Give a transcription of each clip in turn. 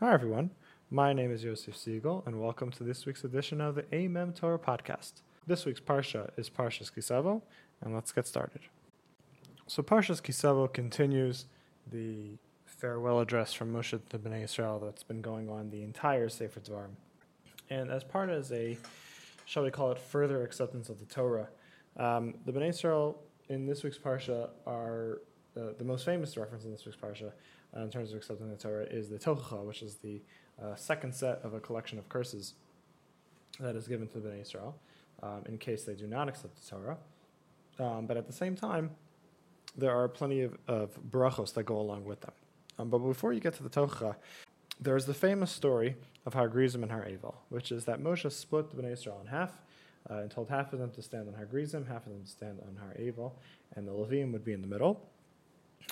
Hi, everyone. My name is Yosef Siegel, and welcome to this week's edition of the Amem Torah podcast. This week's Parsha is Parshas Ki Savo, and let's get started. So, Parshas Ki Savo continues the farewell address from Moshe to Bnei Israel that's been going on the entire Sefer Dvarim. And as part of a, shall we call it, further acceptance of the Torah, um, the Bnei Israel in this week's Parsha are uh, the most famous reference in this week's Parsha uh, in terms of accepting the Torah is the Tochacha, which is the uh, second set of a collection of curses that is given to the Bnei Israel um, in case they do not accept the Torah. Um, but at the same time, there are plenty of, of brachos that go along with them. Um, but before you get to the Tochacha, there's the famous story of Har Grizim and Har Evel, which is that Moshe split the Bnei Israel in half uh, and told half of them to stand on Har Grizim, half of them to stand on Har Evel, and the Leviim would be in the middle.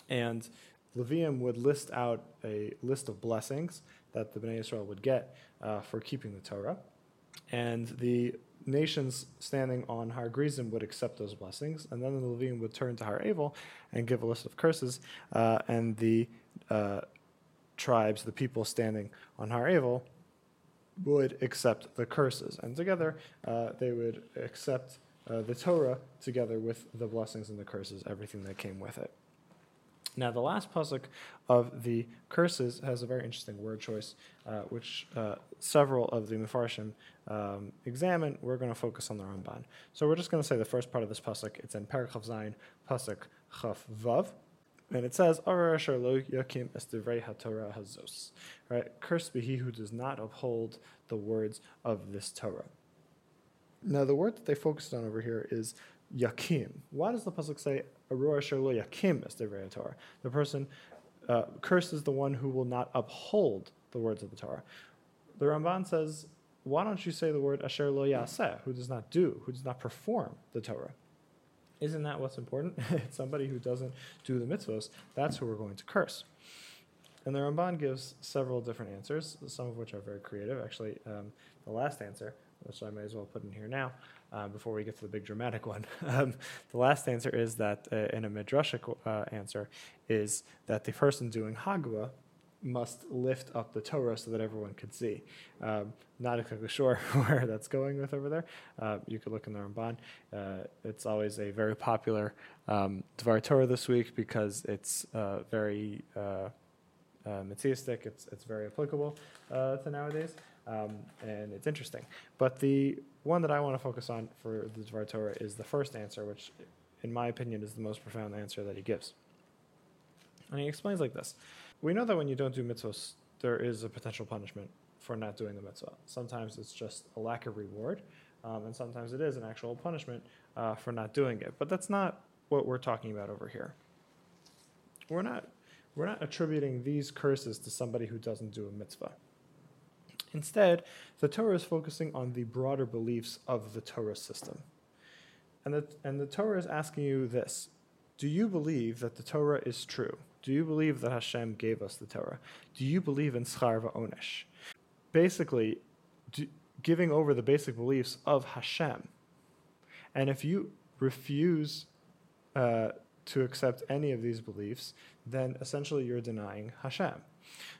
And Leviim would list out a list of blessings that the Bnei Israel would get uh, for keeping the Torah. And the nations standing on Har Grizim would accept those blessings, and then the Leviim would turn to Har Evel and give a list of curses, uh, and the uh, tribes, the people standing on Har Evel, would accept the curses. And together, uh, they would accept uh, the Torah together with the blessings and the curses, everything that came with it. Now, the last pasuk of the curses has a very interesting word choice, uh, which uh, several of the Mefarshim um, examine. We're going to focus on the Ramban. So we're just going to say the first part of this pasuk. It's in Perek Chaf Zayin, pasuk Chaf Vav, and it says. Right? Cursed be he who does not uphold the words of this Torah. Now, the word that they focused on over here is yakim. Why does the pasuk say Arur Asher Lo Yakim Es Divrei Torah. The person uh, curses the one who will not uphold the words of the Torah. The Ramban says, why don't you say the word Asher Lo Yaseh, who does not do, who does not perform the Torah? Isn't that what's important? it's somebody who doesn't do the mitzvos. That's who we're going to curse. And the Ramban gives several different answers, some of which are very creative. Actually, um, the last answer, which I may as well put in here now, uh, before we get to the big dramatic one. Um, the last answer is that, uh, in a midrashic uh, answer, is that the person doing Hagbah must lift up the Torah so that everyone could see. Um, not exactly sure where that's going with over there. Uh, you could look in the Ramban. Uh, it's always a very popular um, Dvar Torah this week because it's uh, very uh, uh, It's, it's very applicable uh, to nowadays um, and it's interesting. But the one that I want to focus on for the Dvar Torah is the first answer, which, in my opinion, is the most profound answer that he gives. And he explains like this We know that when you don't do mitzvahs, there is a potential punishment for not doing the mitzvah. Sometimes it's just a lack of reward, um, and sometimes it is an actual punishment uh, for not doing it. But that's not what we're talking about over here. We're not, we're not attributing these curses to somebody who doesn't do a mitzvah. Instead, the Torah is focusing on the broader beliefs of the Torah system. And the, and the Torah is asking you this Do you believe that the Torah is true? Do you believe that Hashem gave us the Torah? Do you believe in Schar Onesh? Basically, do, giving over the basic beliefs of Hashem. And if you refuse uh, to accept any of these beliefs, then essentially you're denying Hashem.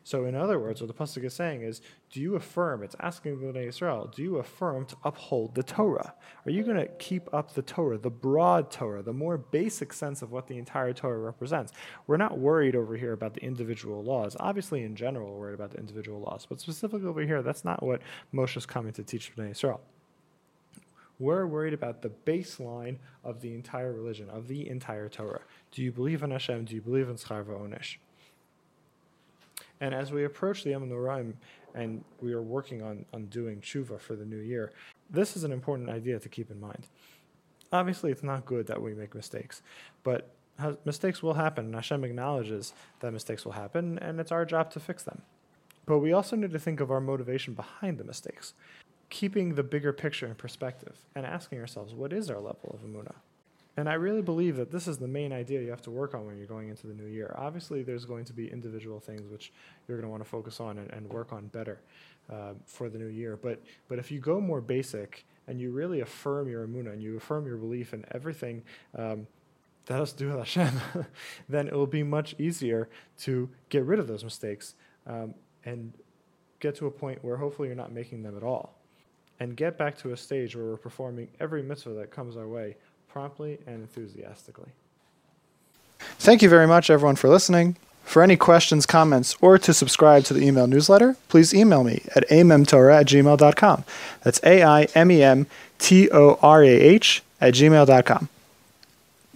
So, in other words, what the pasuk is saying is, do you affirm? It's asking the Bnei Israel, do you affirm to uphold the Torah? Are you going to keep up the Torah, the broad Torah, the more basic sense of what the entire Torah represents? We're not worried over here about the individual laws. Obviously, in general, we're worried about the individual laws, but specifically over here, that's not what Moshe is coming to teach Bnei Israel. We're worried about the baseline of the entire religion, of the entire Torah. Do you believe in Hashem? Do you believe in Schar Onesh? And as we approach the Yom and we are working on, on doing tshuva for the new year, this is an important idea to keep in mind. Obviously, it's not good that we make mistakes, but mistakes will happen, and Hashem acknowledges that mistakes will happen, and it's our job to fix them. But we also need to think of our motivation behind the mistakes, keeping the bigger picture in perspective, and asking ourselves, what is our level of emunah? And I really believe that this is the main idea you have to work on when you're going into the new year. Obviously, there's going to be individual things which you're going to want to focus on and, and work on better uh, for the new year. But but if you go more basic and you really affirm your emunah and you affirm your belief in everything um, that has to do with Hashem, then it will be much easier to get rid of those mistakes um, and get to a point where hopefully you're not making them at all, and get back to a stage where we're performing every mitzvah that comes our way promptly and enthusiastically. Thank you very much, everyone, for listening. For any questions, comments, or to subscribe to the email newsletter, please email me at amemtorah at gmail.com. That's A I M E M T O R A H at gmail.com.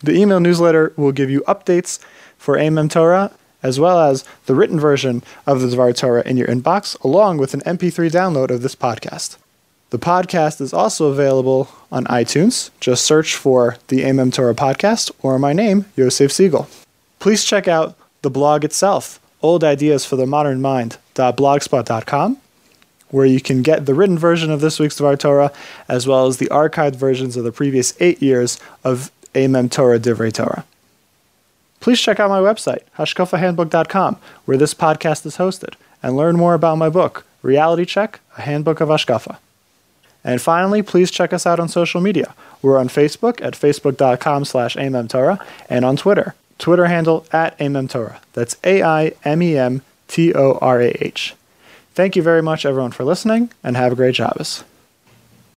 The email newsletter will give you updates for Amem Torah as well as the written version of the Dvar Torah in your inbox, along with an MP3 download of this podcast. The podcast is also available on iTunes. Just search for the Amem Torah podcast or my name, Yosef Siegel. Please check out the blog itself, Old Ideas for the Modern Mind. Mind.blogspot.com, where you can get the written version of this week's Dvar Torah, as well as the archived versions of the previous eight years of Amem Torah Divrei Torah. Please check out my website, hashkafahandbook.com, where this podcast is hosted, and learn more about my book, Reality Check, A Handbook of Hashkafa. And finally, please check us out on social media. We're on Facebook at facebook.com slash amemtorah and on Twitter, Twitter handle at amemtorah. That's A-I-M-E-M-T-O-R-A-H. Thank you very much, everyone, for listening, and have a great Shabbos.